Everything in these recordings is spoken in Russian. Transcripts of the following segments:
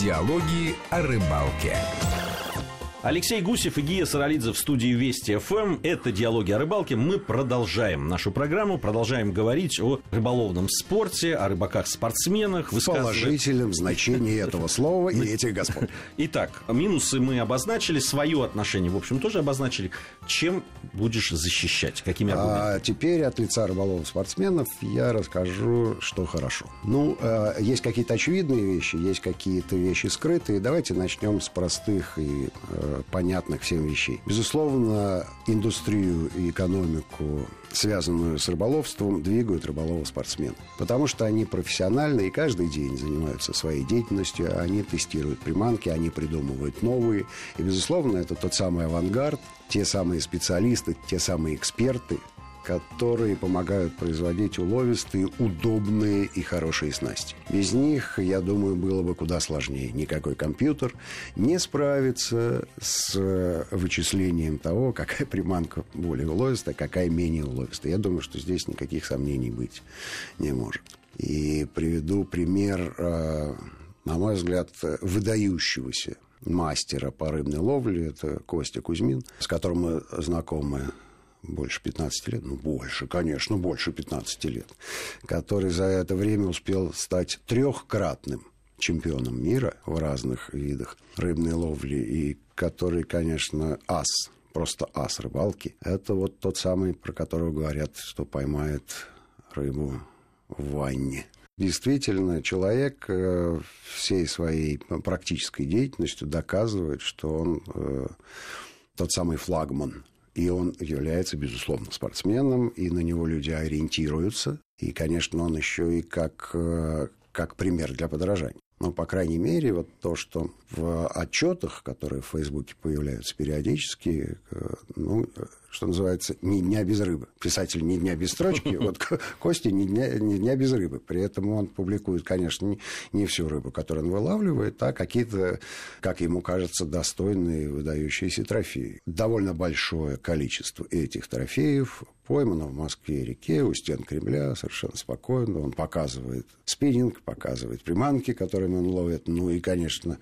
Диалоги о рыбалке. Алексей Гусев и Гия Саралидзе в студии Вести ФМ. Это «Диалоги о рыбалке». Мы продолжаем нашу программу, продолжаем говорить о рыболовном спорте, о рыбаках-спортсменах. В положительном значении этого слова и этих господ. Итак, минусы мы обозначили, свое отношение, в общем, тоже обозначили. Чем будешь защищать? Какими аргументами? А теперь от лица рыболовов-спортсменов я расскажу, что хорошо. Ну, э, есть какие-то очевидные вещи, есть какие-то вещи скрытые. Давайте начнем с простых и э, понятных всем вещей. Безусловно, индустрию и экономику, связанную с рыболовством, двигают рыболовы-спортсмены. Потому что они профессиональны и каждый день занимаются своей деятельностью. Они тестируют приманки, они придумывают новые. И, безусловно, это тот самый авангард, те самые специалисты, те самые эксперты, которые помогают производить уловистые, удобные и хорошие снасти. Без них, я думаю, было бы куда сложнее. Никакой компьютер не справится с вычислением того, какая приманка более уловистая, какая менее уловистая. Я думаю, что здесь никаких сомнений быть не может. И приведу пример, э, на мой взгляд, выдающегося мастера по рыбной ловле. Это Костя Кузьмин, с которым мы знакомы больше 15 лет, ну, больше, конечно, больше 15 лет, который за это время успел стать трехкратным чемпионом мира в разных видах рыбной ловли, и который, конечно, ас, просто ас рыбалки. Это вот тот самый, про которого говорят, что поймает рыбу в ванне. Действительно, человек э, всей своей практической деятельностью доказывает, что он э, тот самый флагман и он является, безусловно, спортсменом, и на него люди ориентируются. И, конечно, он еще и как, э, как пример для подражания. Но, по крайней мере, вот то, что в отчетах, которые в Фейсбуке появляются периодически, э, ну, что называется, ни дня без рыбы. Писатель ни дня без строчки, вот Костя ни дня, ни дня без рыбы. При этом он публикует, конечно, не, не всю рыбу, которую он вылавливает, а какие-то, как ему кажется, достойные выдающиеся трофеи. Довольно большое количество этих трофеев поймано в Москве реке у стен Кремля совершенно спокойно. Он показывает спиннинг, показывает приманки, которыми он ловит. Ну и, конечно,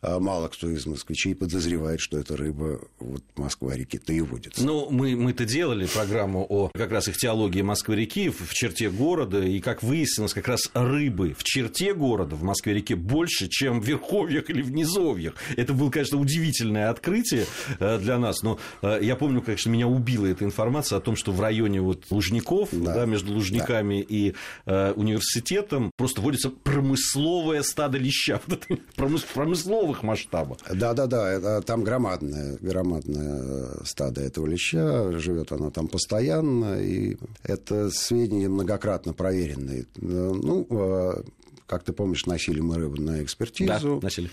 а, мало кто из москвичей подозревает, что эта рыба вот Москва-реки-то и водится. Ну, мы, мы-то делали программу о как раз их теологии Москвы-реки в, черте города, и, как выяснилось, как раз рыбы в черте города в Москве-реке больше, чем в верховьях или в низовьях. Это было, конечно, удивительное открытие э, для нас, но э, я помню, конечно, меня убила эта информация о том, что в районе вот Лужников, да. Да, между Лужниками да. и э, университетом просто водится промысловое стадо леща, промысловых масштабах. Да-да-да, там громадное, громадное стадо этого леща, живет она там постоянно, и это сведения многократно проверенные. Ну, а, как ты помнишь, носили мы рыбу на экспертизу. Да, носили.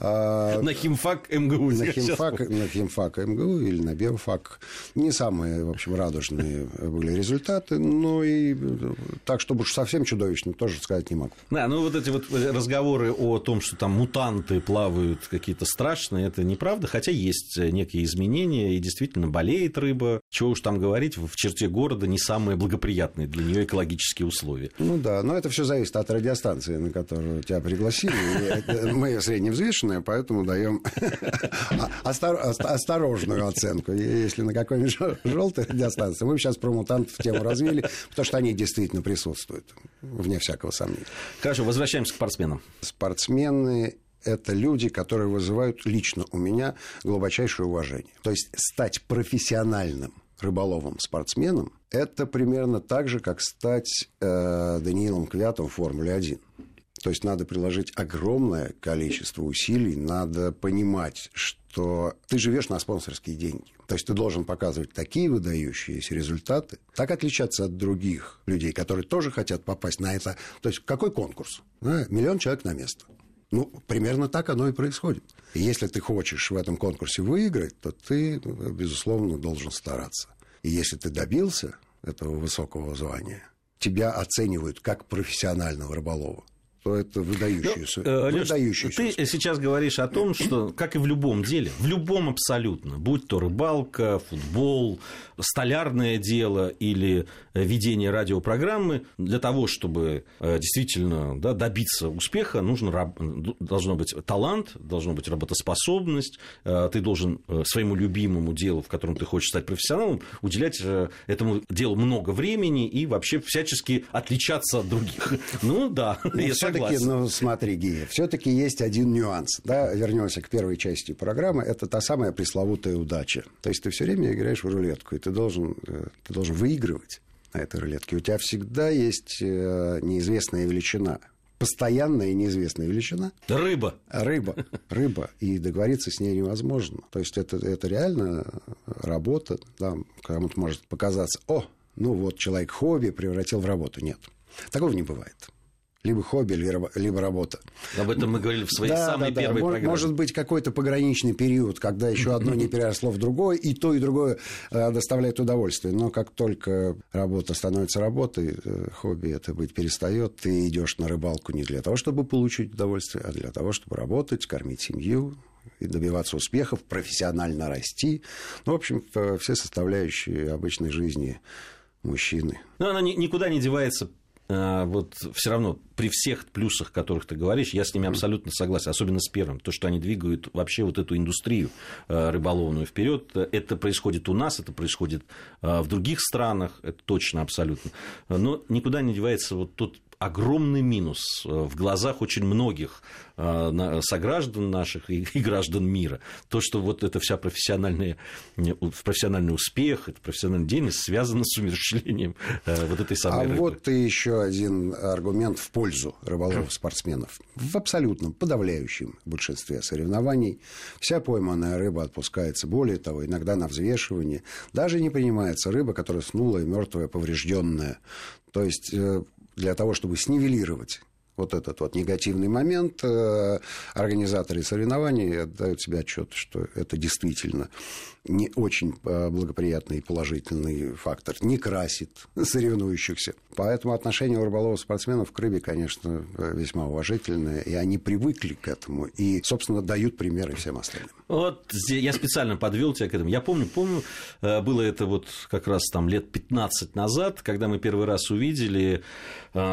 А, на химфак МГУ. На химфак, на химфак МГУ или на биофак. Не самые, в общем, радужные были результаты, но и так, чтобы уж совсем чудовищно, тоже сказать не могу. Да, ну вот эти вот разговоры о том, что там мутанты плавают какие-то страшные, это неправда, хотя есть некие изменения, и действительно болеет рыба. Чего уж там говорить, в черте города не самые благоприятные для нее экологические условия. Ну да, но это все зависит от радиостанции конференции, на которую тебя пригласили. Мы средневзвешенные, поэтому даем осторожную оценку. Если на какой-нибудь желтой радиостанции, мы сейчас про мутантов тему развили, потому что они действительно присутствуют, вне всякого сомнения. Хорошо, возвращаемся к спортсменам. Спортсмены это люди, которые вызывают лично у меня глубочайшее уважение. То есть стать профессиональным рыболовым спортсменом, это примерно так же, как стать э, Даниилом Квятом в Формуле-1. То есть надо приложить огромное количество усилий, надо понимать, что ты живешь на спонсорские деньги. То есть ты должен показывать такие выдающиеся результаты, так отличаться от других людей, которые тоже хотят попасть на это. То есть какой конкурс? Да, миллион человек на место. Ну, примерно так оно и происходит. И если ты хочешь в этом конкурсе выиграть, то ты, безусловно, должен стараться. И если ты добился этого высокого звания, тебя оценивают как профессионального рыболова. То это выдающаяся. Ну, Леш, выдающаяся ты сейчас говоришь о том, что, как и в любом деле, в любом абсолютно, будь то рыбалка, футбол, столярное дело или ведение радиопрограммы, для того, чтобы э, действительно да, добиться успеха, нужно, должно быть талант, должно быть работоспособность, э, ты должен э, своему любимому делу, в котором ты хочешь стать профессионалом, уделять этому делу много времени и вообще всячески отличаться от других. Ну да, Но согласен. Ну смотри, Гия, все-таки есть один нюанс. Да? Вернемся к первой части программы. Это та самая пресловутая удача. То есть ты все время играешь в рулетку, и ты должен, ты должен выигрывать на этой рулетке. У тебя всегда есть неизвестная величина постоянная и неизвестная величина. Рыба. Рыба. Рыба. И договориться с ней невозможно. То есть это, это реально работа. Да, кому-то может показаться, о, ну вот человек хобби превратил в работу. Нет. Такого не бывает либо хобби, либо работа. Об этом мы говорили в своей да, самой да, первой да. программе. Может быть, какой-то пограничный период, когда еще одно не переросло в другое, и то, и другое э, доставляет удовольствие. Но как только работа становится работой, э, хобби это быть перестает, ты идешь на рыбалку не для того, чтобы получить удовольствие, а для того, чтобы работать, кормить семью, и добиваться успехов, профессионально расти. Ну, в общем, все составляющие обычной жизни мужчины. Но она никуда не девается вот все равно при всех плюсах, которых ты говоришь, я с ними абсолютно согласен, особенно с первым, то, что они двигают вообще вот эту индустрию а, рыболовную вперед, это происходит у нас, это происходит а, в других странах, это точно абсолютно, но никуда не девается вот тот огромный минус в глазах очень многих сограждан наших и, граждан мира. То, что вот эта вся профессиональная, профессиональный успех, эта профессиональная деятельность связана с умерщвлением вот этой самой а рыбы. вот и еще один аргумент в пользу рыболовов-спортсменов. В абсолютном подавляющем большинстве соревнований вся пойманная рыба отпускается. Более того, иногда на взвешивание даже не принимается рыба, которая снула и мертвая, поврежденная. То есть э, для того, чтобы снивелировать вот этот вот негативный момент, э, организаторы соревнований отдают себе отчет, что это действительно не очень э, благоприятный и положительный фактор, не красит соревнующихся. Поэтому отношение у рыболовов спортсменов к рыбе, конечно, весьма уважительное, и они привыкли к этому, и, собственно, дают примеры всем остальным. Вот я специально подвел тебя к этому. Я помню, помню, э, было это вот как раз там лет 15 назад, когда мы первый раз увидели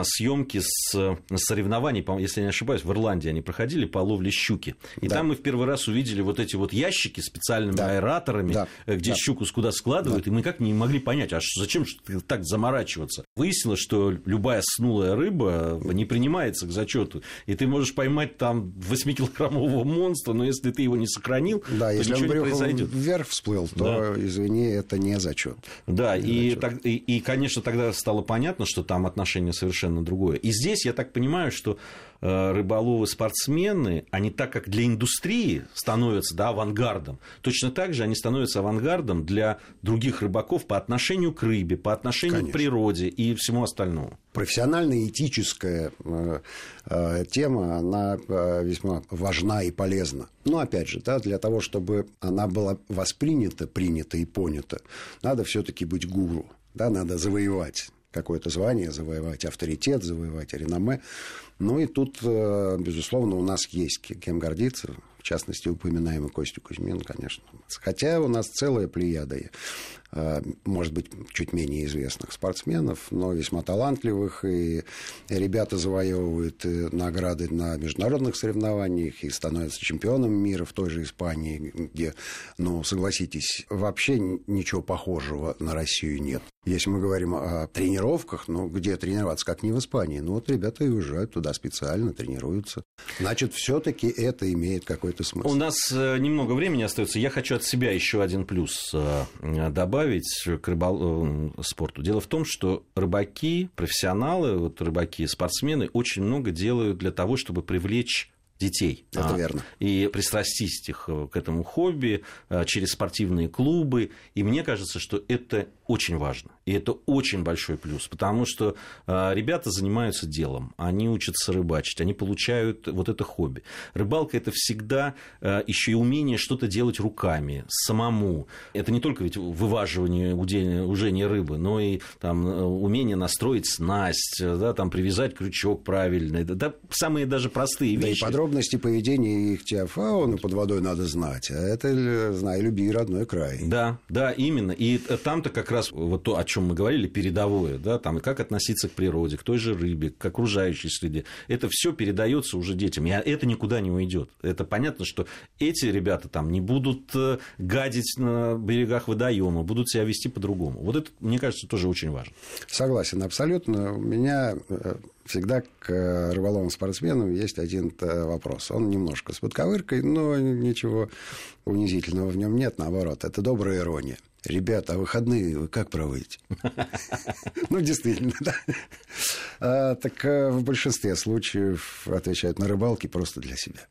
съемки с соревнований, если я не ошибаюсь, в Ирландии они проходили по ловле щуки. И да. там мы в первый раз увидели вот эти вот ящики специальными да. аэраторами, да. Э, где да. щуку куда складывают, да. и мы как не могли понять, а зачем так заморачиваться. Выяснилось, что любая снулая рыба не принимается к зачету, и ты можешь поймать там 8-килограммового монстра, но если ты его не сохранил, да, то если ничего он не произойдет. вверх всплыл, то, да. извини, это не зачет. Да, и, так, и, и, конечно, тогда стало понятно, что там отношение совершенно другое. И здесь, я так понимаю, что рыболовы-спортсмены, они так как для индустрии становятся да, авангардом, точно так же они становятся авангардом для других рыбаков по отношению к рыбе, по отношению Конечно. к природе и всему остальному. Профессиональная этическая э, э, тема, она весьма важна и полезна. Но опять же, да, для того, чтобы она была воспринята, принята и понята, надо все-таки быть гуру, да, надо завоевать какое-то звание, завоевать авторитет, завоевать реноме. Ну и тут, э, безусловно, у нас есть кем гордиться. В частности, упоминаемый Костю Кузьмин, конечно. Хотя у нас целая плеяда может быть, чуть менее известных спортсменов, но весьма талантливых, и ребята завоевывают э, награды на международных соревнованиях и становятся чемпионами мира в той же Испании, где, ну, согласитесь, вообще ничего похожего на Россию нет. Если мы говорим о тренировках, ну, где тренироваться, как не в Испании? Ну, вот ребята и уезжают туда специально, тренируются. Значит, все-таки это имеет какой-то смысл. У нас э, немного времени остается. Я хочу от себя еще один плюс добавить добавить к рыбол... Э, спорту. Дело в том, что рыбаки, профессионалы, вот рыбаки, спортсмены очень много делают для того, чтобы привлечь детей. Это а, верно. И пристрастить их к этому хобби а, через спортивные клубы. И мне кажется, что это очень важно. И это очень большой плюс, потому что а, ребята занимаются делом, они учатся рыбачить, они получают вот это хобби. Рыбалка это всегда еще и умение что-то делать руками, самому. Это не только ведь вываживание, удение рыбы, но и там, умение настроить снасть, да, там, привязать крючок правильный. Да, самые даже простые да вещи. И подробности поведения их теофауны под водой надо знать. А это, знай, люби родной край. Да, да, именно. И там-то как раз вот то, о чем мы говорили, передовое, да, там, как относиться к природе, к той же рыбе, к окружающей среде, это все передается уже детям, и это никуда не уйдет. Это понятно, что эти ребята там не будут э, гадить на берегах водоема, будут себя вести по-другому. Вот это, мне кажется, тоже очень важно. Согласен, абсолютно. У меня э, всегда к рыболовным спортсменам есть один вопрос. Он немножко с подковыркой, но ничего унизительного в нем нет, наоборот. Это добрая ирония. Ребята, а выходные вы как проводите? Ну, действительно, да. А, так э, в большинстве случаев отвечают на рыбалке просто для себя.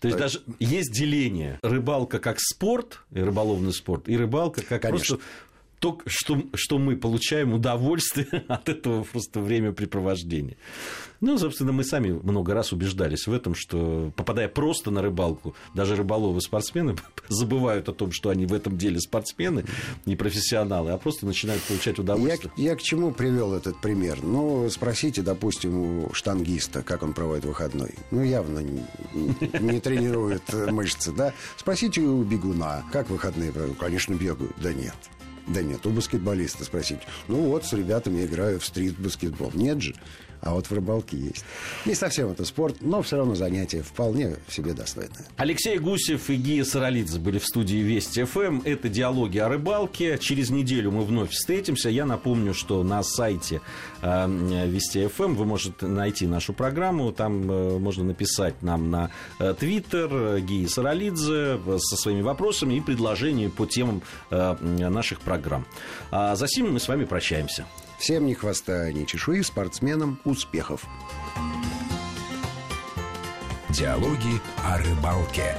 То есть даже есть деление. Рыбалка как спорт, и рыболовный спорт, и рыбалка как Конечно. просто то, что, что мы получаем удовольствие от этого просто времяпрепровождения. Ну, собственно, мы сами много раз убеждались в этом, что попадая просто на рыбалку, даже рыболовы-спортсмены забывают о том, что они в этом деле спортсмены, не профессионалы, а просто начинают получать удовольствие. Я, я к чему привел этот пример? Ну, спросите, допустим, у штангиста, как он проводит выходной. Ну, явно не, не тренирует мышцы, да? Спросите у бегуна, как выходные проводят. Конечно, бегают. Да нет. Да нет, у баскетболиста спросить. Ну вот, с ребятами играю в стрит-баскетбол. Нет же а вот в рыбалке есть. Не совсем это спорт, но все равно занятие вполне себе достойное. Алексей Гусев и Гия Саралидзе были в студии Вести ФМ. Это диалоги о рыбалке. Через неделю мы вновь встретимся. Я напомню, что на сайте Вести ФМ вы можете найти нашу программу. Там э, можно написать нам на э, Твиттер Гии Саралидзе со своими вопросами и предложениями по темам наших программ. А за сим мы с вами прощаемся. Всем ни хвоста, ни чешуи, спортсменам успехов. Диалоги о рыбалке.